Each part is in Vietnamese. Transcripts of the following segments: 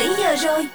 7 giờ rồi.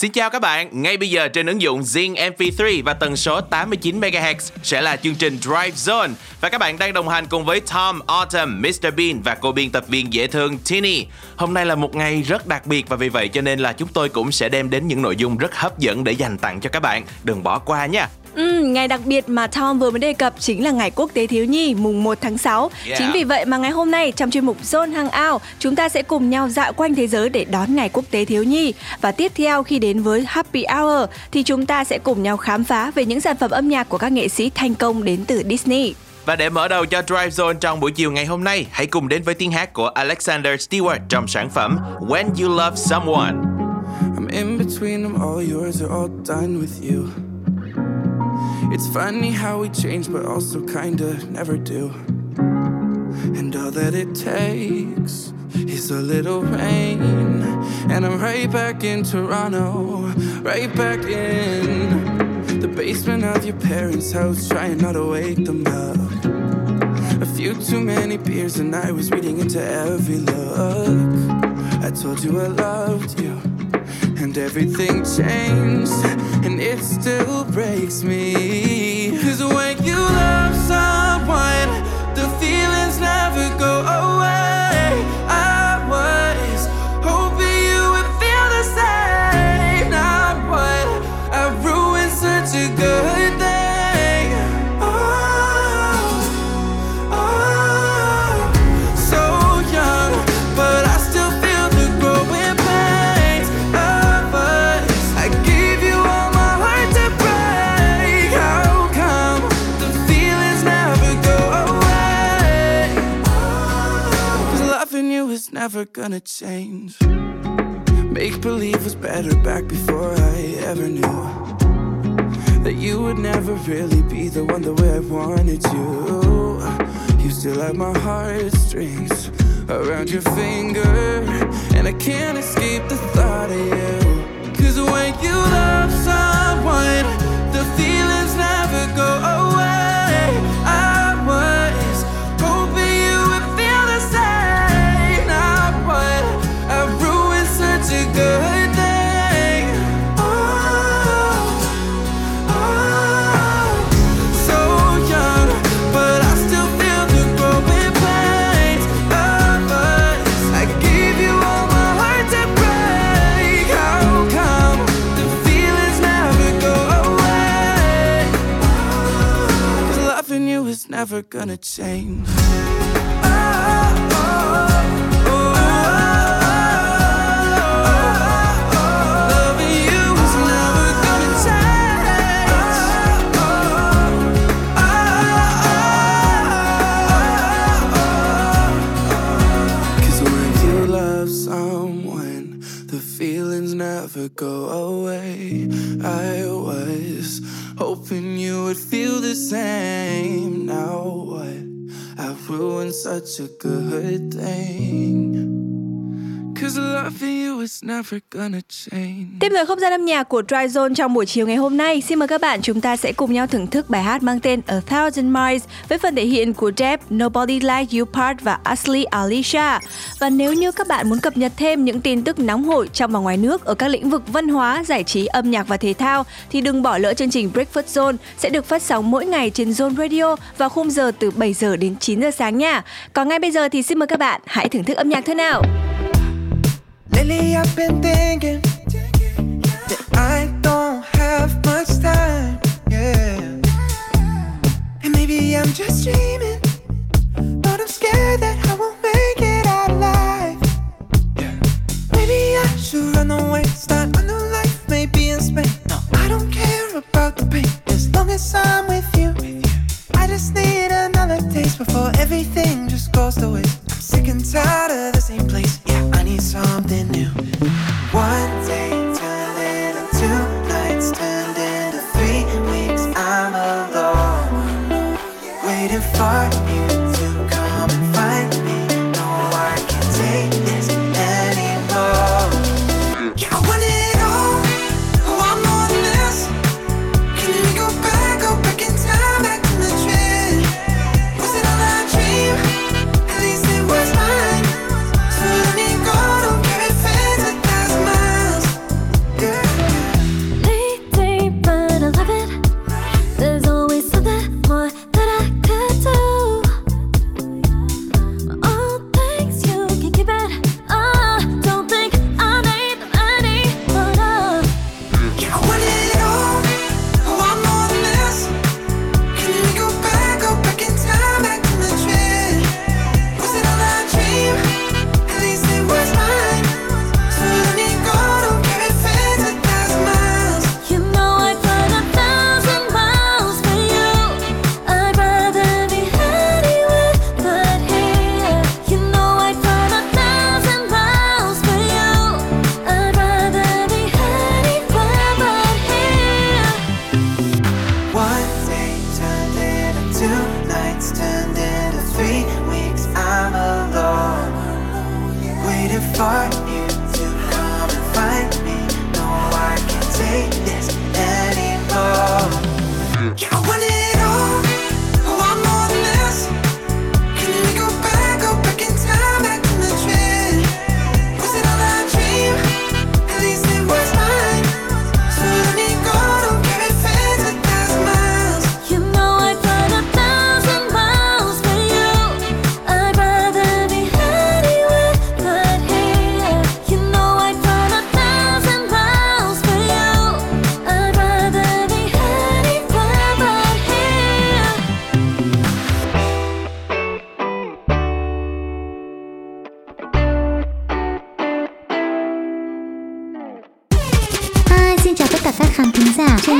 Xin chào các bạn, ngay bây giờ trên ứng dụng Zing MP3 và tần số 89 MHz sẽ là chương trình Drive Zone và các bạn đang đồng hành cùng với Tom, Autumn, Mr Bean và cô biên tập viên dễ thương Tini. Hôm nay là một ngày rất đặc biệt và vì vậy cho nên là chúng tôi cũng sẽ đem đến những nội dung rất hấp dẫn để dành tặng cho các bạn. Đừng bỏ qua nha. Ừ, ngày đặc biệt mà Tom vừa mới đề cập chính là ngày Quốc tế Thiếu Nhi mùng 1 tháng 6. Yeah. Chính vì vậy mà ngày hôm nay trong chuyên mục Zone Hangout, chúng ta sẽ cùng nhau dạo quanh thế giới để đón ngày Quốc tế Thiếu Nhi. Và tiếp theo khi đến với Happy Hour thì chúng ta sẽ cùng nhau khám phá về những sản phẩm âm nhạc của các nghệ sĩ thành công đến từ Disney. Và để mở đầu cho Drive Zone trong buổi chiều ngày hôm nay, hãy cùng đến với tiếng hát của Alexander Stewart trong sản phẩm When You Love Someone. I'm in between them, all yours are all done with you. It's funny how we change, but also kinda never do. And all that it takes is a little rain. And I'm right back in Toronto, right back in the basement of your parents' house, trying not to wake them up. A few too many beers, and I was reading into every look. I told you I loved you. And everything changed, and it still breaks me. Cause when you love someone, the feelings never never gonna change. Make believe was better back before I ever knew that you would never really be the one the way I wanted you. You still have my heartstrings around your finger, and I can't escape the thought of you. Cause when you love someone, the feelings never go away. The feelings never go away. I was hoping you would feel the same. Now what? I've ruined such a good thing. Tiếp lời không gian âm nhạc của Dry Zone trong buổi chiều ngày hôm nay, xin mời các bạn chúng ta sẽ cùng nhau thưởng thức bài hát mang tên A Thousand Miles với phần thể hiện của Deb, Nobody Like You Part và Ashley Alicia. Và nếu như các bạn muốn cập nhật thêm những tin tức nóng hổi trong và ngoài nước ở các lĩnh vực văn hóa, giải trí, âm nhạc và thể thao thì đừng bỏ lỡ chương trình Breakfast Zone sẽ được phát sóng mỗi ngày trên Zone Radio vào khung giờ từ 7 giờ đến 9 giờ sáng nha. Còn ngay bây giờ thì xin mời các bạn hãy thưởng thức âm nhạc thôi nào. I've been thinking that I don't have much time, yeah. And maybe I'm just dreaming, but I'm scared that I won't make it out alive. Maybe I should run away, start a new life, maybe in Spain. No, I don't care about the pain as long as I'm with you. I just need another taste before everything just goes to waste. I'm sick and tired of the same place. Yeah, I need something new. One day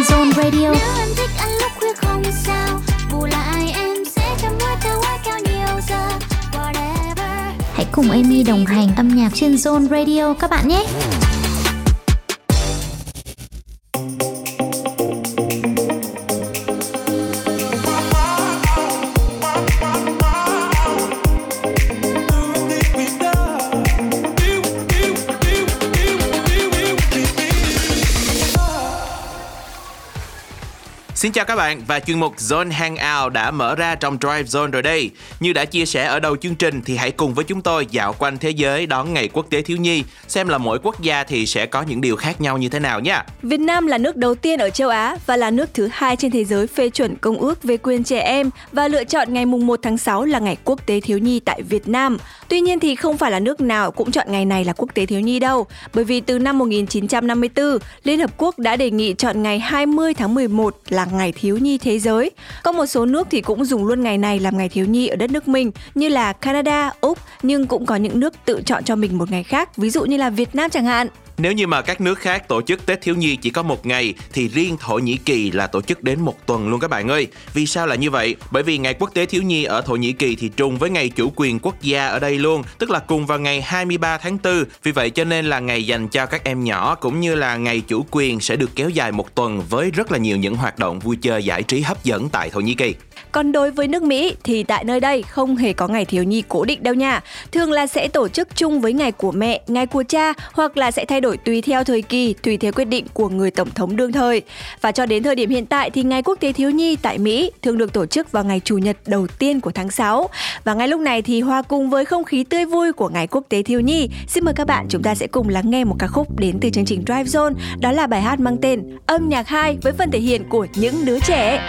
Zone Radio. Nếu anh thích anh lúc khuya không sao. Bù lại em sẽ chăm hoa theo hoa cao nhiều giờ. Whatever. Hãy cùng Amy đồng hành âm nhạc trên Zone Radio các bạn nhé. Xin chào các bạn và chuyên mục Zone Hangout đã mở ra trong Drive Zone rồi đây. Như đã chia sẻ ở đầu chương trình thì hãy cùng với chúng tôi dạo quanh thế giới đón ngày quốc tế thiếu nhi, xem là mỗi quốc gia thì sẽ có những điều khác nhau như thế nào nha. Việt Nam là nước đầu tiên ở châu Á và là nước thứ hai trên thế giới phê chuẩn công ước về quyền trẻ em và lựa chọn ngày mùng 1 tháng 6 là ngày quốc tế thiếu nhi tại Việt Nam. Tuy nhiên thì không phải là nước nào cũng chọn ngày này là quốc tế thiếu nhi đâu, bởi vì từ năm 1954, Liên Hợp Quốc đã đề nghị chọn ngày 20 tháng 11 là ngày thiếu nhi thế giới. Có một số nước thì cũng dùng luôn ngày này làm ngày thiếu nhi ở đất nước mình như là Canada, Úc, nhưng cũng có những nước tự chọn cho mình một ngày khác, ví dụ như là Việt Nam chẳng hạn. Nếu như mà các nước khác tổ chức Tết thiếu nhi chỉ có một ngày thì riêng Thổ Nhĩ Kỳ là tổ chức đến một tuần luôn các bạn ơi. Vì sao là như vậy? Bởi vì ngày quốc tế thiếu nhi ở Thổ Nhĩ Kỳ thì trùng với ngày chủ quyền quốc gia ở đây luôn, tức là cùng vào ngày 23 tháng 4. Vì vậy cho nên là ngày dành cho các em nhỏ cũng như là ngày chủ quyền sẽ được kéo dài một tuần với rất là nhiều những hoạt động vui chơi giải trí hấp dẫn tại Thổ Nhĩ Kỳ. Còn đối với nước Mỹ thì tại nơi đây không hề có ngày thiếu nhi cố định đâu nha. Thường là sẽ tổ chức chung với ngày của mẹ, ngày của cha hoặc là sẽ thay đổi tùy theo thời kỳ, tùy theo quyết định của người tổng thống đương thời. Và cho đến thời điểm hiện tại thì ngày quốc tế thiếu nhi tại Mỹ thường được tổ chức vào ngày chủ nhật đầu tiên của tháng 6. Và ngay lúc này thì hòa cùng với không khí tươi vui của ngày quốc tế thiếu nhi, xin mời các bạn chúng ta sẽ cùng lắng nghe một ca khúc đến từ chương trình Drive Zone, đó là bài hát mang tên Âm nhạc 2 với phần thể hiện của những đứa trẻ.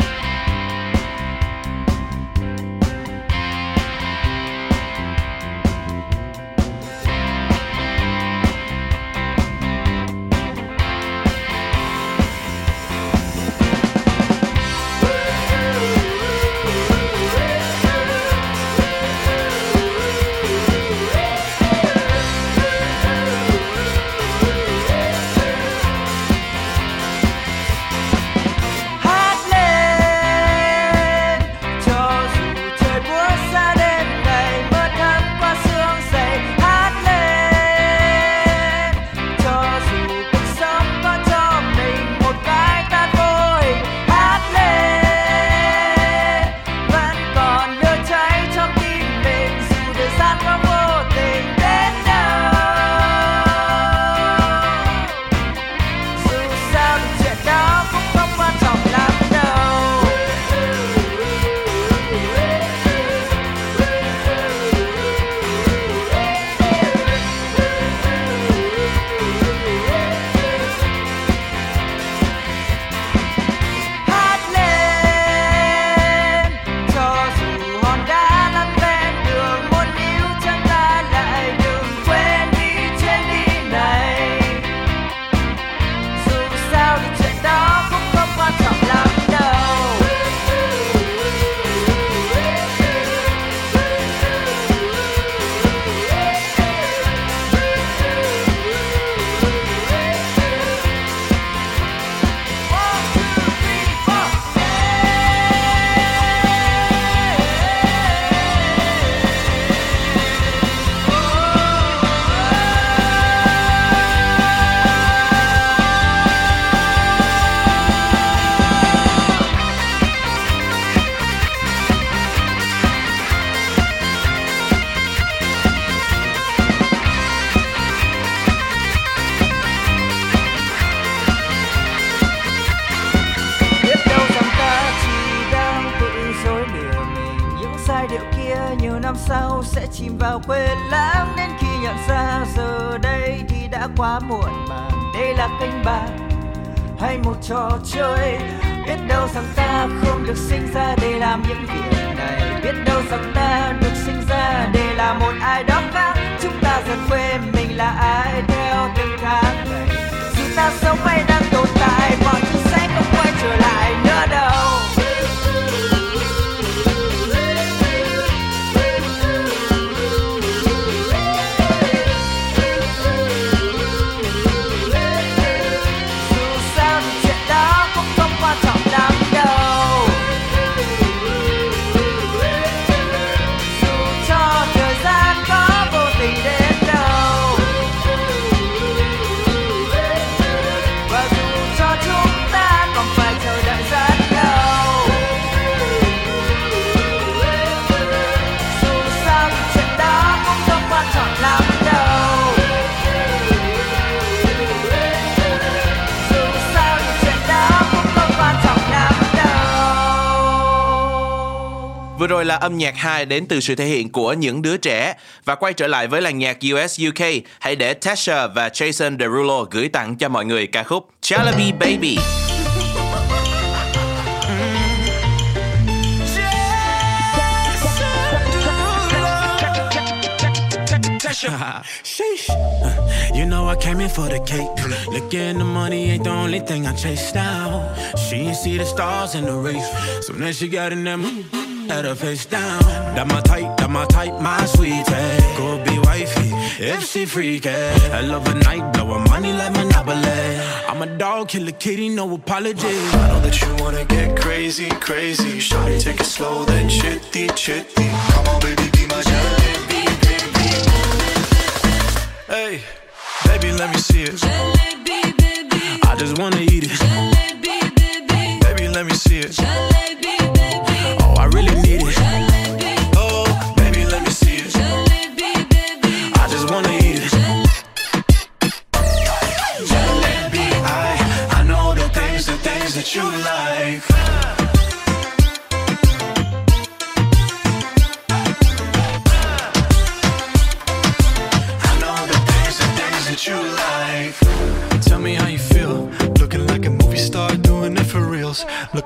Rồi là âm nhạc 2 đến từ sự thể hiện của những đứa trẻ và quay trở lại với làng nhạc US UK. Hãy để Tasha và Jason Derulo gửi tặng cho mọi người ca khúc Chalabi Baby. Sheesh. Uh, You know I came in for the cake. Looking the money ain't the only thing I chase now. She ain't see the stars in the race. So then she got in them. Had her face down. That my type, that my type, my sweetie. Go be wifey if she freaky. I love a night, blow her money like Monopoly. I'm a dog, kill a kitty, no apology. I know that you wanna get crazy, crazy. Shawty, take it slow, then chitty, chitty. Come on, baby, be my baby. Hey, baby, let me see it. I just wanna eat it. Baby, let me see it. Oh, I really need it. Oh, baby, let me see it. I just wanna eat it. Jalebi, I, I know the things, the things that you like.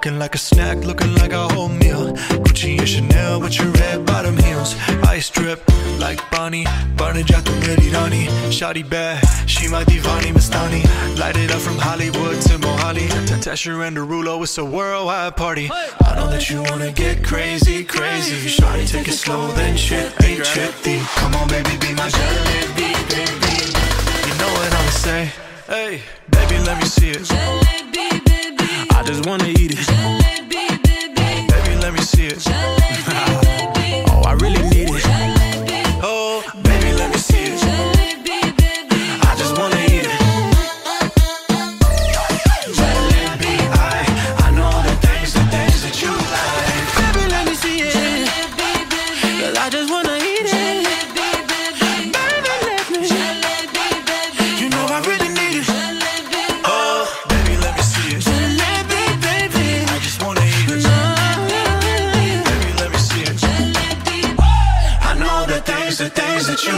Looking like a snack, looking like a whole meal. Gucci and Chanel with your red bottom heels. Ice drip like Bonnie. Barney Jack ready Rani. Shawty bad, she my divani Mastani. Light it up from Hollywood to Mohali. T- and Derulo, it's a worldwide party. I know that you wanna get crazy, crazy. Shawty, take it slow, then chippy, chippy. Come on, baby, be my jalebi, baby. You know what I'ma say? Hey, baby, let me see it. I just wanna eat it. Baby, let me see it. Oh, I really I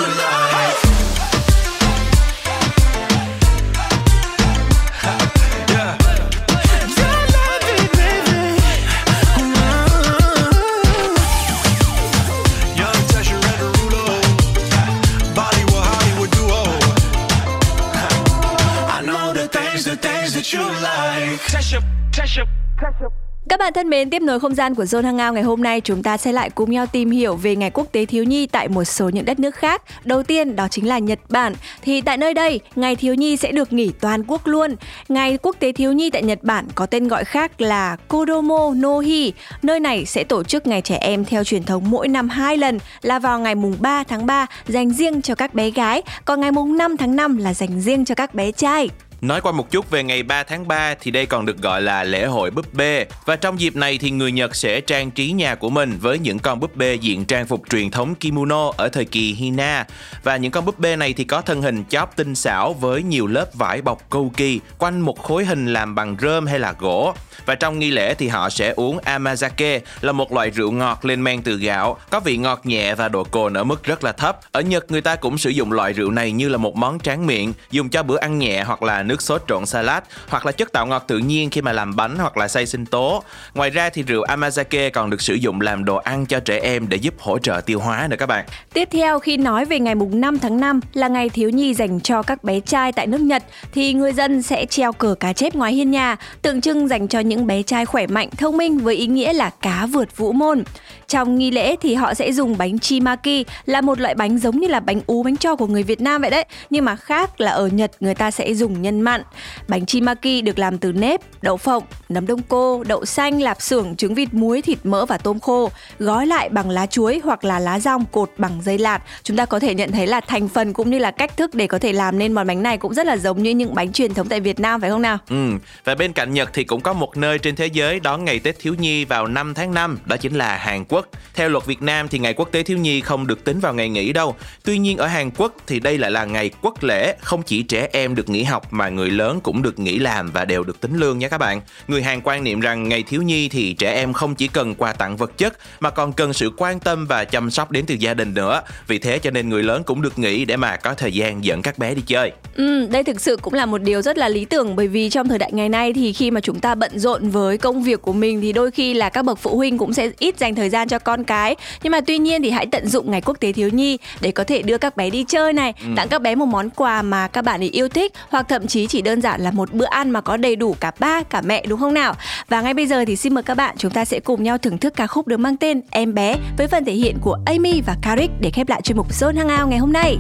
know the things, the things that you like. Tesher, Tesher, Tesher. Các bạn thân mến, tiếp nối không gian của Zone Hangout ngày hôm nay chúng ta sẽ lại cùng nhau tìm hiểu về Ngày Quốc tế Thiếu nhi tại một số những đất nước khác. Đầu tiên đó chính là Nhật Bản. Thì tại nơi đây, Ngày Thiếu nhi sẽ được nghỉ toàn quốc luôn. Ngày Quốc tế Thiếu nhi tại Nhật Bản có tên gọi khác là Kodomo no Hi. Nơi này sẽ tổ chức Ngày trẻ em theo truyền thống mỗi năm hai lần là vào ngày mùng 3 tháng 3 dành riêng cho các bé gái, còn ngày mùng 5 tháng 5 là dành riêng cho các bé trai. Nói qua một chút về ngày 3 tháng 3 thì đây còn được gọi là lễ hội búp bê. Và trong dịp này thì người Nhật sẽ trang trí nhà của mình với những con búp bê diện trang phục truyền thống kimono ở thời kỳ Hina. Và những con búp bê này thì có thân hình chóp tinh xảo với nhiều lớp vải bọc câu kỳ, quanh một khối hình làm bằng rơm hay là gỗ. Và trong nghi lễ thì họ sẽ uống amazake, là một loại rượu ngọt lên men từ gạo, có vị ngọt nhẹ và độ cồn ở mức rất là thấp. Ở Nhật, người ta cũng sử dụng loại rượu này như là một món tráng miệng, dùng cho bữa ăn nhẹ hoặc là nước sốt trộn salad hoặc là chất tạo ngọt tự nhiên khi mà làm bánh hoặc là xay sinh tố ngoài ra thì rượu amazake còn được sử dụng làm đồ ăn cho trẻ em để giúp hỗ trợ tiêu hóa nữa các bạn Tiếp theo khi nói về ngày mùng 5 tháng 5 là ngày thiếu nhi dành cho các bé trai tại nước Nhật thì người dân sẽ treo cờ cá chép ngoài hiên nhà tượng trưng dành cho những bé trai khỏe mạnh, thông minh với ý nghĩa là cá vượt vũ môn. Trong nghi lễ thì họ sẽ dùng bánh chimaki là một loại bánh giống như là bánh ú bánh cho của người Việt Nam vậy đấy, nhưng mà khác là ở Nhật người ta sẽ dùng nhân mặn. Bánh chimaki được làm từ nếp, đậu phộng, nấm đông cô, đậu xanh, lạp xưởng, trứng vịt muối, thịt mỡ và tôm khô, gói lại bằng lá chuối hoặc là lá rong cột bằng dây lạt. Chúng ta có thể nhận thấy là thành phần cũng như là cách thức để có thể làm nên món bánh này cũng rất là giống như những bánh truyền thống tại Việt Nam phải không nào? Ừ, và bên cạnh Nhật thì cũng có một nơi trên thế giới đón ngày Tết thiếu nhi vào 5 tháng 5, đó chính là Hàn Quốc. Theo luật Việt Nam thì ngày quốc tế thiếu nhi không được tính vào ngày nghỉ đâu. Tuy nhiên ở Hàn Quốc thì đây lại là ngày quốc lễ, không chỉ trẻ em được nghỉ học mà người lớn cũng được nghỉ làm và đều được tính lương nha các bạn. Người Hàn quan niệm rằng ngày thiếu nhi thì trẻ em không chỉ cần quà tặng vật chất mà còn cần sự quan tâm và chăm sóc đến từ gia đình nữa. Vì thế cho nên người lớn cũng được nghỉ để mà có thời gian dẫn các bé đi chơi. Ừ, đây thực sự cũng là một điều rất là lý tưởng bởi vì trong thời đại ngày nay thì khi mà chúng ta bận rộn với công việc của mình thì đôi khi là các bậc phụ huynh cũng sẽ ít dành thời gian cho con cái. Nhưng mà tuy nhiên thì hãy tận dụng ngày quốc tế thiếu nhi để có thể đưa các bé đi chơi này, Ừ. tặng các bé một món quà mà các bạn ấy yêu thích hoặc thậm chí chí chỉ đơn giản là một bữa ăn mà có đầy đủ cả ba, cả mẹ, đúng không nào? Và ngay bây giờ thì xin mời các bạn chúng ta sẽ cùng nhau thưởng thức ca khúc được mang tên Em bé với phần thể hiện của Amy và Karik để khép lại chuyên mục Zone Hangout ngày hôm nay.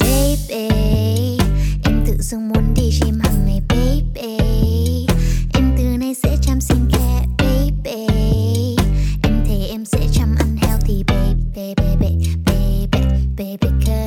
baby, em tự dưng muốn đi chim hàng ngày, baby em từ nay sẽ chăm xin kẻ baby em thề em sẽ chăm ăn healthy, baby baby baby baby baby.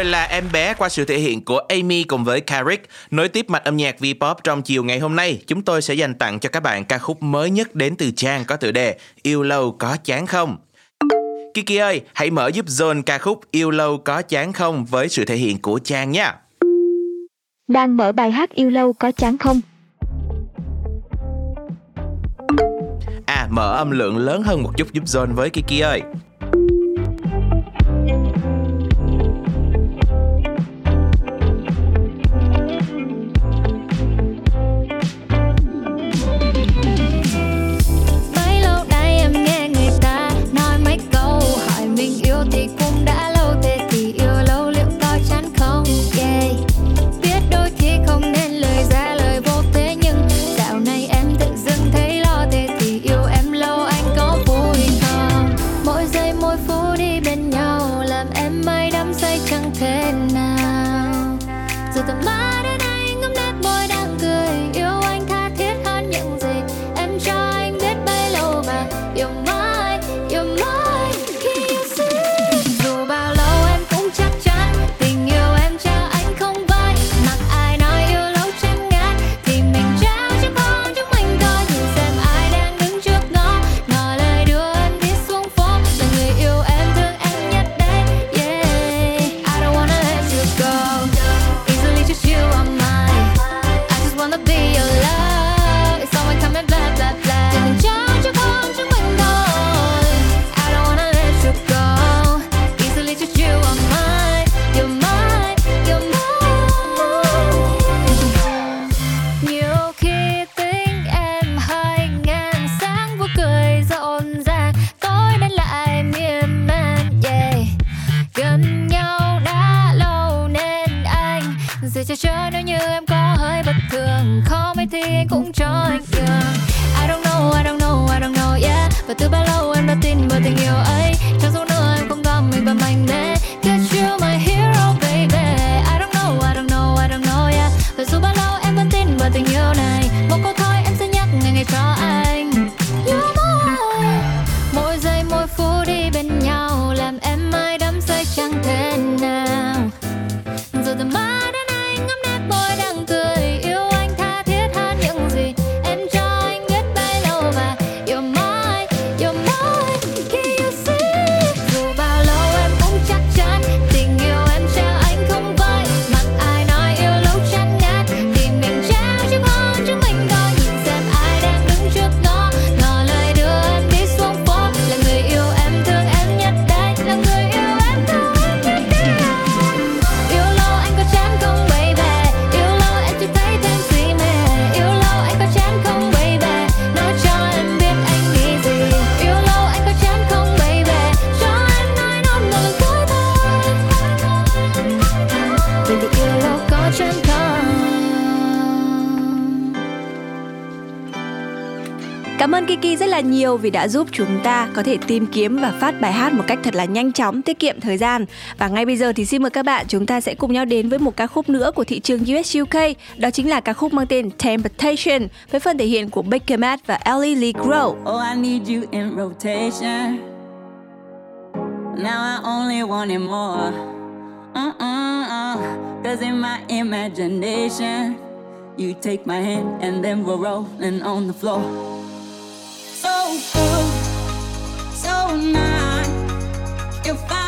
Rồi là em bé qua sự thể hiện của Amy cùng với Carrick nối tiếp mạch âm nhạc V-pop trong chiều ngày hôm nay. Chúng tôi sẽ dành tặng cho các bạn ca khúc mới nhất đến từ Trang có tựa đề Yêu lâu có chán không. Kiki ơi, hãy mở giúp Zone ca khúc Yêu lâu có chán không với sự thể hiện của Trang nha. Đang mở bài hát Yêu lâu có chán không? À, mở âm lượng lớn hơn một chút giúp Zone với Kiki ơi. yêu vì đã giúp chúng ta có thể tìm kiếm và phát bài hát một cách thật là nhanh chóng, tiết kiệm thời gian. Và ngay bây giờ thì xin mời các bạn chúng ta sẽ cùng nhau đến với một ca khúc nữa của thị trường US UK, đó chính là ca khúc mang tên Temptation với phần thể hiện của Baker Matt và Ellie Lee Grow. Oh, I need you in rotation. Now I only want it more. Cause in my imagination, you take my hand and then we're rolling on the floor. so not. If I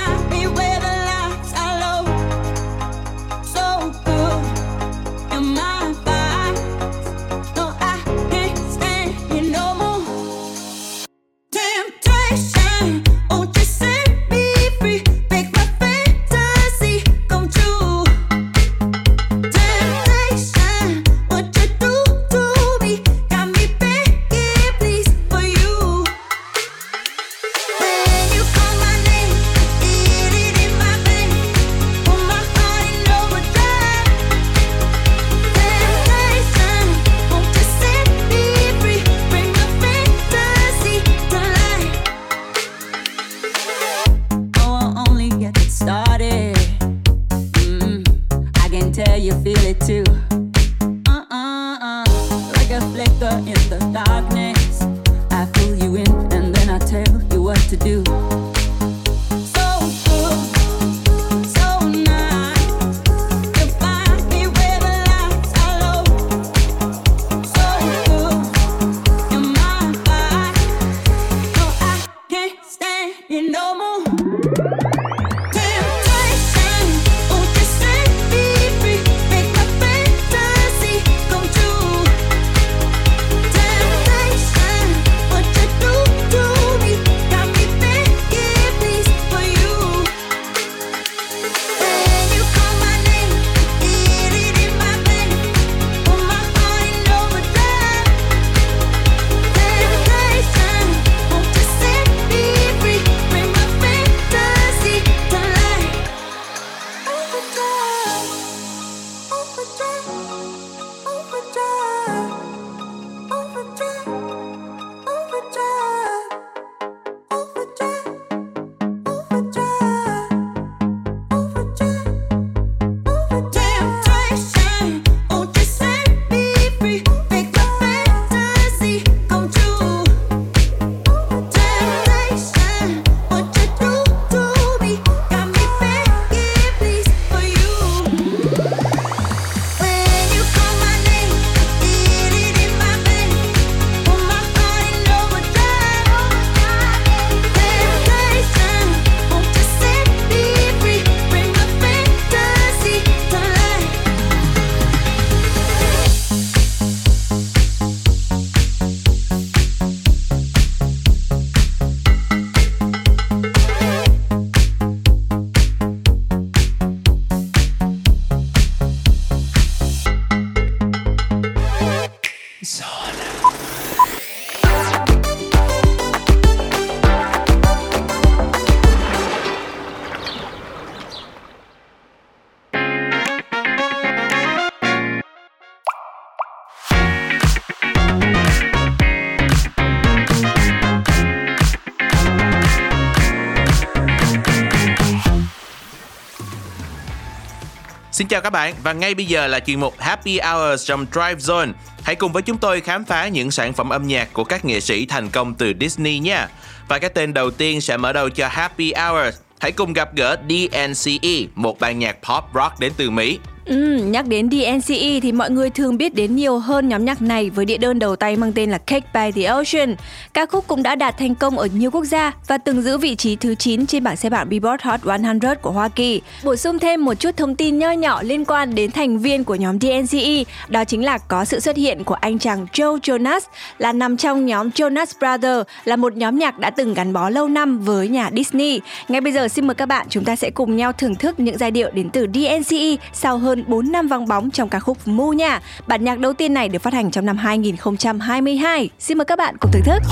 chào các bạn và ngay bây giờ là chuyên mục Happy Hours trong Drive Zone. Hãy cùng với chúng tôi khám phá những sản phẩm âm nhạc của các nghệ sĩ thành công từ Disney nha. Và cái tên đầu tiên sẽ mở đầu cho Happy Hours. Hãy cùng gặp gỡ DNCE, một ban nhạc pop rock đến từ Mỹ. Ừ, nhắc đến DNCE thì mọi người thường biết đến nhiều hơn nhóm nhạc này với đĩa đơn đầu tay mang tên là Cake by the Ocean. Ca khúc cũng đã đạt thành công ở nhiều quốc gia và từng giữ vị trí thứ 9 trên bảng xếp hạng Billboard Hot 100 của Hoa Kỳ. Bổ sung thêm một chút thông tin nho nhỏ liên quan đến thành viên của nhóm DNCE, đó chính là có sự xuất hiện của anh chàng Joe Jonas là nằm trong nhóm Jonas Brothers, là một nhóm nhạc đã từng gắn bó lâu năm với nhà Disney. Ngay bây giờ xin mời các bạn chúng ta sẽ cùng nhau thưởng thức những giai điệu đến từ DNCE sau hơn 4 năm vắng bóng trong ca khúc Mu nha. Bản nhạc đầu tiên này được phát hành trong năm 2022. Xin mời các bạn cùng thưởng thức.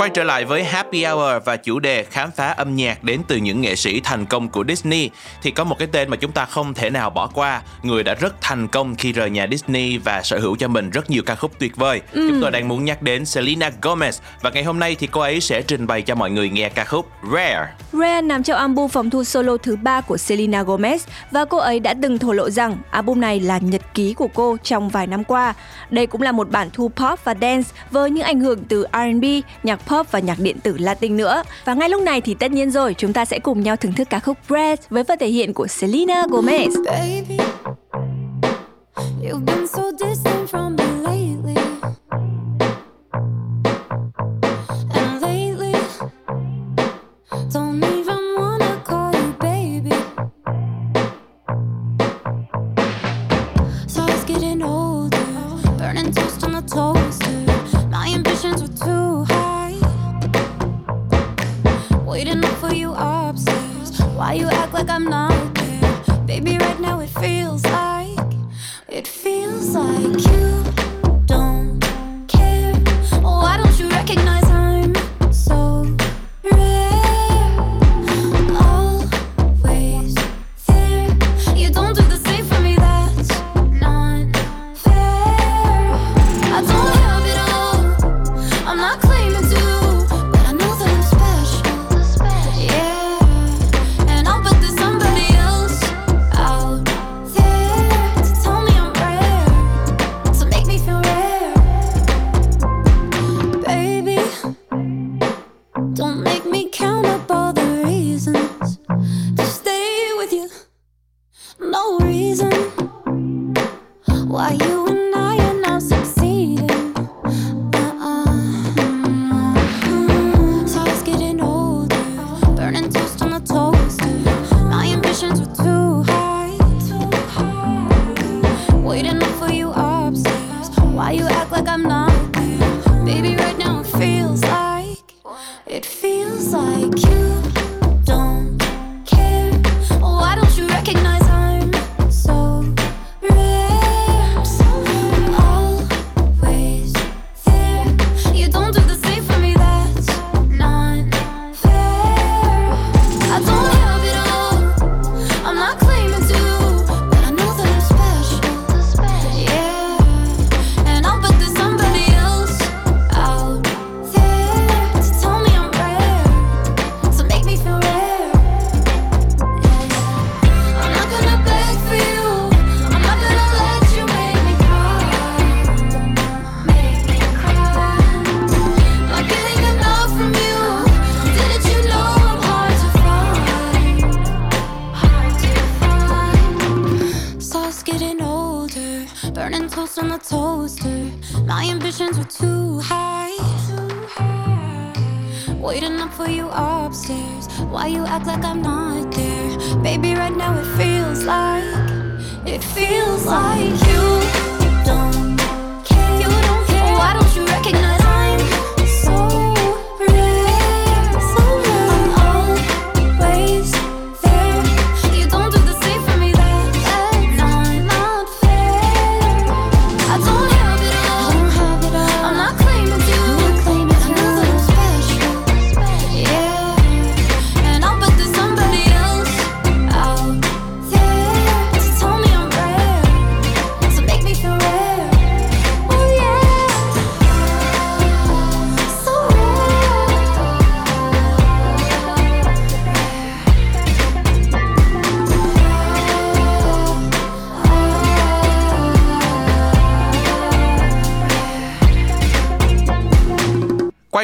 Quay trở lại với Happy Hour và chủ đề khám phá âm nhạc đến từ những nghệ sĩ thành công của Disney thì có một cái tên mà chúng ta không thể nào bỏ qua, người đã rất thành công khi rời nhà Disney và sở hữu cho mình rất nhiều ca khúc tuyệt vời. Ừ. Chúng tôi đang muốn nhắc đến Selena Gomez và ngày hôm nay thì cô ấy sẽ trình bày cho mọi người nghe ca khúc Rare. Rare nằm trong album phòng thu solo thứ ba của Selena Gomez và cô ấy đã từng thổ lộ rằng album này là nhật ký của cô trong vài năm qua. Đây cũng là một bản thu pop và dance với những ảnh hưởng từ R&B, nhạc pop và nhạc điện tử Latin nữa. Và ngay lúc này thì tất nhiên rồi, chúng ta sẽ cùng nhau thưởng thức ca khúc Breath với phần thể hiện của Selena Gomez. Baby, you've been so distant from me lately. And lately, don't even wanna call you baby. So it's getting older, burning toast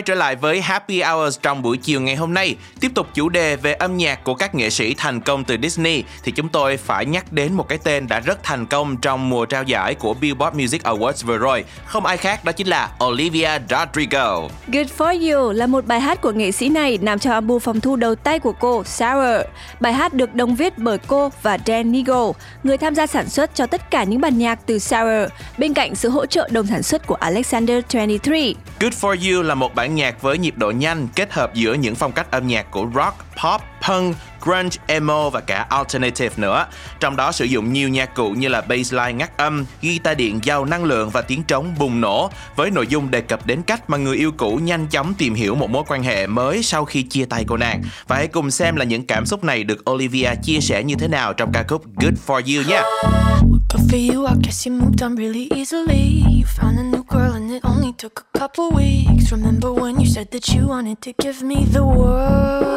trở lại với Happy Hours trong buổi chiều ngày hôm nay, tiếp tục chủ đề về âm nhạc của các nghệ sĩ thành công từ Disney thì chúng tôi phải nhắc đến một cái tên đã rất thành công trong mùa trao giải của Billboard Music Awards vừa rồi. Không ai khác đó chính là Olivia Rodrigo. Good for You là một bài hát của nghệ sĩ này nằm trong album phòng thu đầu tay của cô, Sour. Bài hát được đồng viết bởi cô và Dan Nigel, người tham gia sản xuất cho tất cả những bản nhạc từ Sour, bên cạnh sự hỗ trợ đồng sản xuất của Alexander 23. Good for You là một bản nhạc với nhịp độ nhanh kết hợp giữa những phong cách âm nhạc của rock, pop, punk, grunge, emo và cả alternative nữa. Trong đó sử dụng nhiều nhạc cụ như là bassline ngắt âm, guitar điện giàu năng lượng và tiếng trống bùng nổ với nội dung đề cập đến cách mà người yêu cũ nhanh chóng tìm hiểu một mối quan hệ mới sau khi chia tay cô nàng. Và hãy cùng xem là những cảm xúc này được Olivia chia sẻ như thế nào trong ca khúc Good for You nhé. But for you, I guess you moved on really easily. You found a new girl and it only took a couple weeks. Remember when you said that you wanted to give me the world?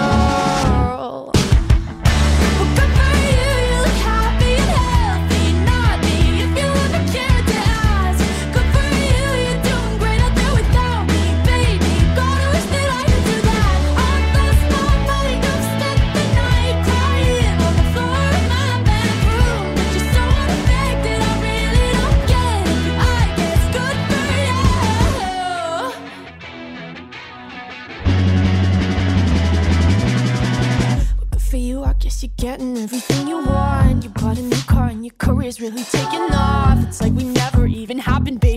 Guess you're getting everything you want. You bought a new car and your career's really taking off. It's like we never even happened, baby.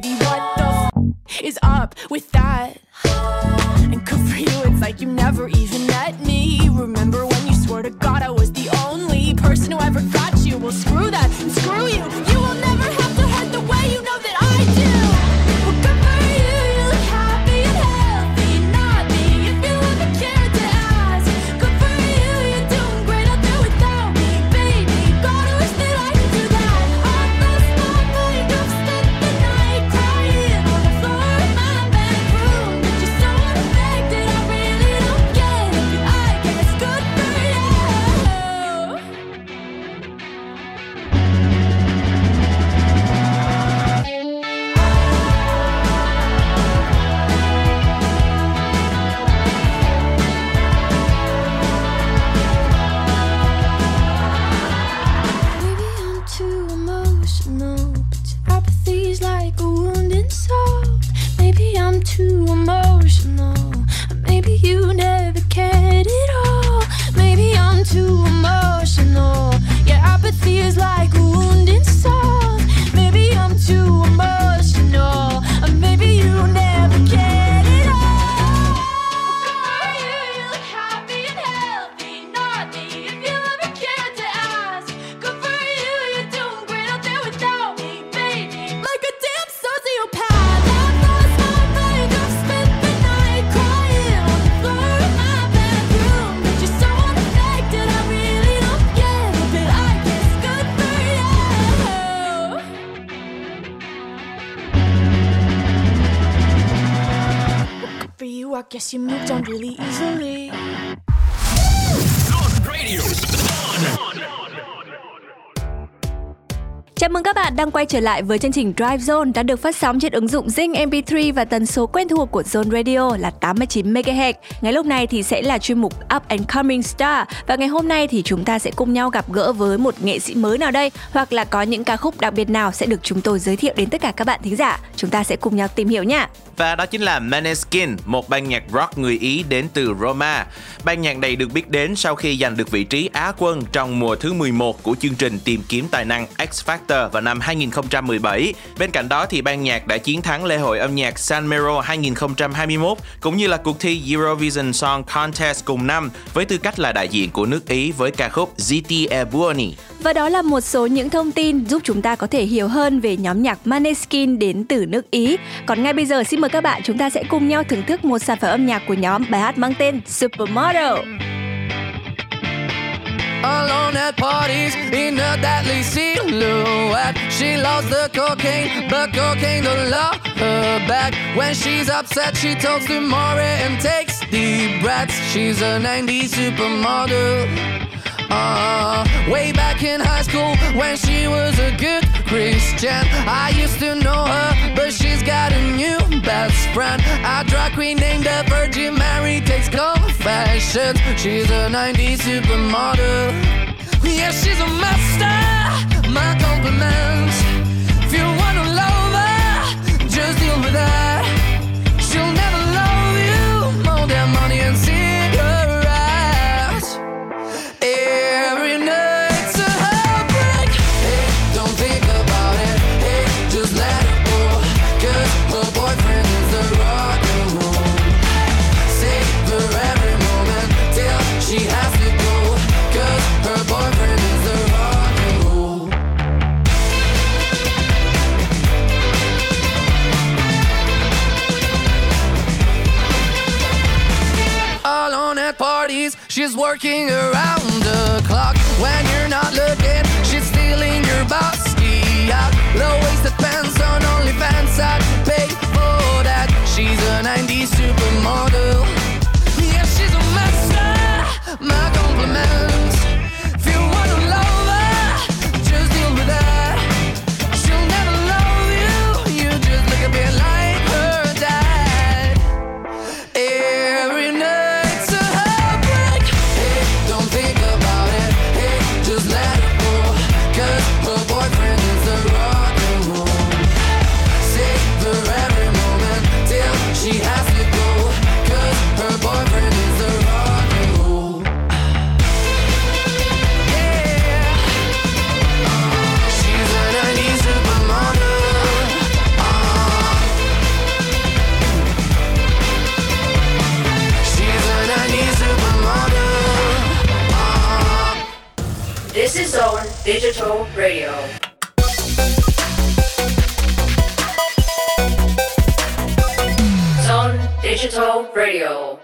Guess you moved on really easily. Chào mừng các bạn đang quay trở lại với chương trình Drive Zone đã được phát sóng trên ứng dụng Zing MP3 và tần số quen thuộc của Zone Radio là 89 MHz. Ngày lúc này thì sẽ là chuyên mục Up and Coming Star và ngày hôm nay thì chúng ta sẽ cùng nhau gặp gỡ với một nghệ sĩ mới nào đây hoặc là có những ca khúc đặc biệt nào sẽ được chúng tôi giới thiệu đến tất cả các bạn thính giả. Chúng ta sẽ cùng nhau tìm hiểu nha. Và đó chính là Maneskin, một ban nhạc rock người Ý đến từ Roma. Ban nhạc này được biết đến sau khi giành được vị trí Á quân trong mùa thứ 11 của chương trình tìm kiếm tài năng X Factor vào năm 2017. Bên cạnh đó thì ban nhạc đã chiến thắng lễ hội âm nhạc San Mero 2021 cũng như là cuộc thi Eurovision Song Contest cùng năm với tư cách là đại diện của nước Ý với ca khúc Ziti e Buoni. Và đó là một số những thông tin giúp chúng ta có thể hiểu hơn về nhóm nhạc Maneskin đến từ nước Ý. Còn ngay bây giờ xin mời các bạn chúng ta sẽ cùng nhau thưởng thức một sản phẩm âm nhạc của nhóm bài hát mang tên Supermodel. Alone at parties in a deadly silhouette. She loves the cocaine, but cocaine don't love her back. When she's upset, she talks to Maury and takes deep breaths. She's a 90s supermodel. Uh, way back in high school when she was a good Christian. I used to know her, but she's got a new best friend. A drag queen named the Virgin Mary takes confessions. She's a 90s supermodel. Yeah, she's a master. looking around This is Zone Digital Radio. Zone Digital Radio.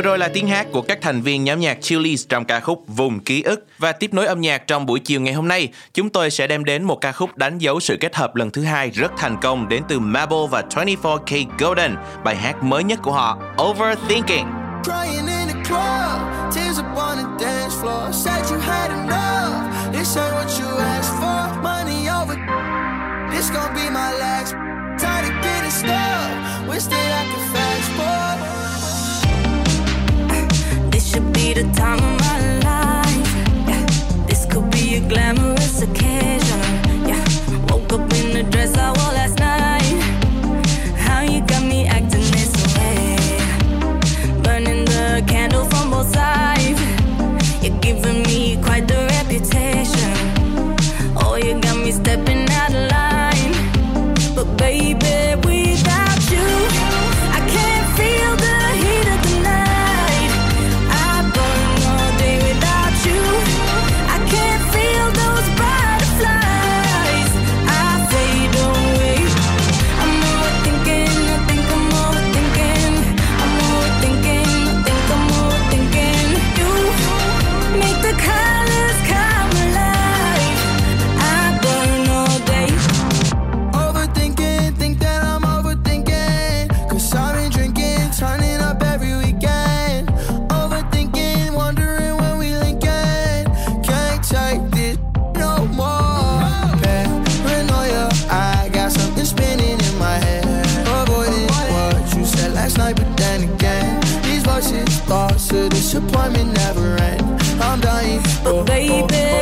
Vừa rồi là tiếng hát của các thành viên nhóm nhạc Chili's trong ca khúc Vùng Ký ức và tiếp nối âm nhạc trong buổi chiều ngày hôm nay, chúng tôi sẽ đem đến một ca khúc đánh dấu sự kết hợp lần thứ hai rất thành công đến từ Mabel và 24K Golden, bài hát mới nhất của họ Overthinking. Gonna be my last. Tired of getting stuck, wish that I could fast forward. the time of my life. Yeah. This could be a glamorous occasion. Yeah. Woke up in the dress I wore last night. How you got me acting this way? Burning the candle from both sides. You're giving me quite the may never end. I'm dying. Oh, baby. Oh, oh.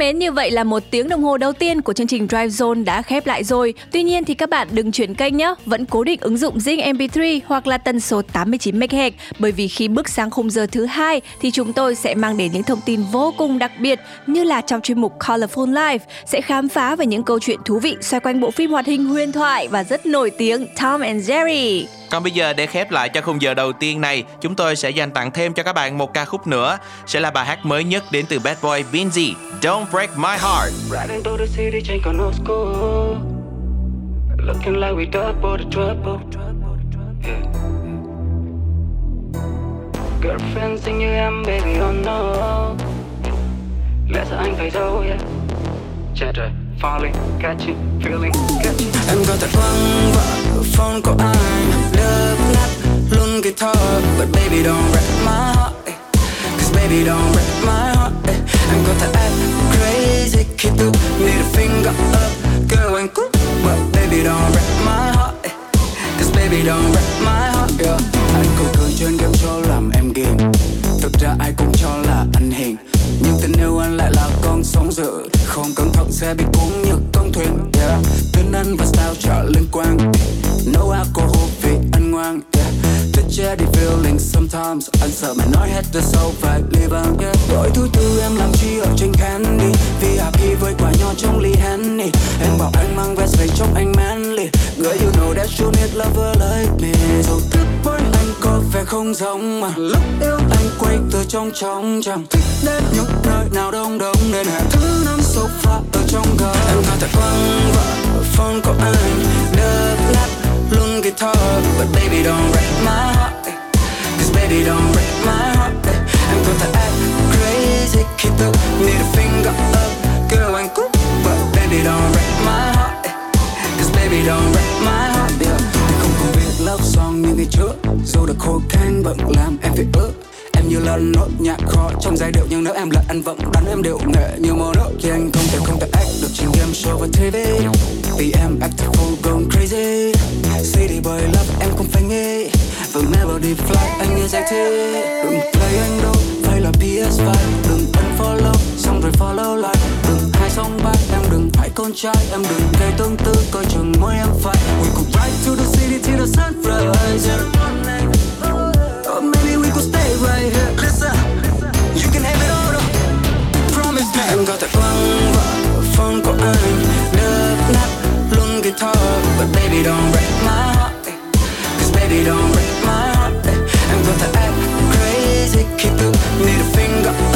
Mến, như vậy là một tiếng đồng hồ đầu tiên của chương trình Drive Zone đã khép lại rồi. Tuy nhiên thì các bạn đừng chuyển kênh nhé, vẫn cố định ứng dụng Zing MP3 hoặc là tần số 89 MHz bởi vì khi bước sang khung giờ thứ hai thì chúng tôi sẽ mang đến những thông tin vô cùng đặc biệt như là trong chuyên mục Colorful Life sẽ khám phá về những câu chuyện thú vị xoay quanh bộ phim hoạt hình huyền thoại và rất nổi tiếng Tom and Jerry. Còn bây giờ để khép lại cho khung giờ đầu tiên này, chúng tôi sẽ dành tặng thêm cho các bạn một ca khúc nữa, sẽ là bài hát mới nhất đến từ Bad Boy Binzy, Don't Break My Heart. Riding through the city, change on no school. Looking like we double the trouble. Yeah. Girlfriend xin như em, baby, oh no. Lẽ sao anh phải đâu, yeah. Chết rồi, falling, catching, feeling, catching. Em có thể vắng vợ phone của anh lớp nát luôn cái thơ, But baby don't break my heart eh. Cause baby don't break my heart eh. Em có thể act crazy khi tôi need a finger up Girl anh cút But baby don't break my heart eh. Cause baby don't break my heart yeah. Anh cũng cười trên game cho làm em game, Thực ra ai cũng cho là anh hiền Nhưng tình yêu anh lại là con sóng dữ không cẩn thận sẽ bị cuốn như con thuyền. Yeah. Tên anh và sao trở liên quan. No alcohol vì anh ngoan. Yeah. Thích che đi feeling, sometimes Anh sợ mày nói hết the sâu phải ly vang. Yeah. Đổi thứ tư em làm chi ở trên candy. Vì happy với quả nho trong ly Henny. Em bảo anh mang vest về trong anh manly. Girl you know that you need lover like me. Dù thức có vẻ không giống mà Lúc yêu anh quay từ trong trong chẳng Thích đến những nơi nào đông đông Nên hẹn thứ năm sofa ở trong gờ Em có thể quăng vợ phone của anh Đập lát luôn guitar But baby don't break my heart. Eh. Cause baby don't break my heart. Eh. Em có thể act crazy khi tôi need a finger up Girl, anh cút But baby don't break my heart. Eh. Cause baby don't break my heart như ngày trước Dù đã khô khan vẫn làm em phải ước. Em như là nốt nhạc khó trong giai điệu, Nhưng nếu em là anh vẫn đánh em điệu nghệ như màu nốt Khi anh không thể không thể act được trên game show và TV Vì em act full gone crazy. City boy love em không phải nghe. Và melody fly anh như giải thế Đừng play anh đâu, phải là PS5 Đừng unfollow xong rồi follow lại hai sóng ba em đừng phải con trai Em đừng gây tương tư coi chừng môi em phải We could ride to the city till the sunrise. Or oh, maybe we could stay right here Listen, you can have it all. Promise me Em có thể quăng vợ phone của anh nước nát luôn guitar But baby don't break my heart. Cause baby don't break my heart. Em có thể act crazy khi tôi need a finger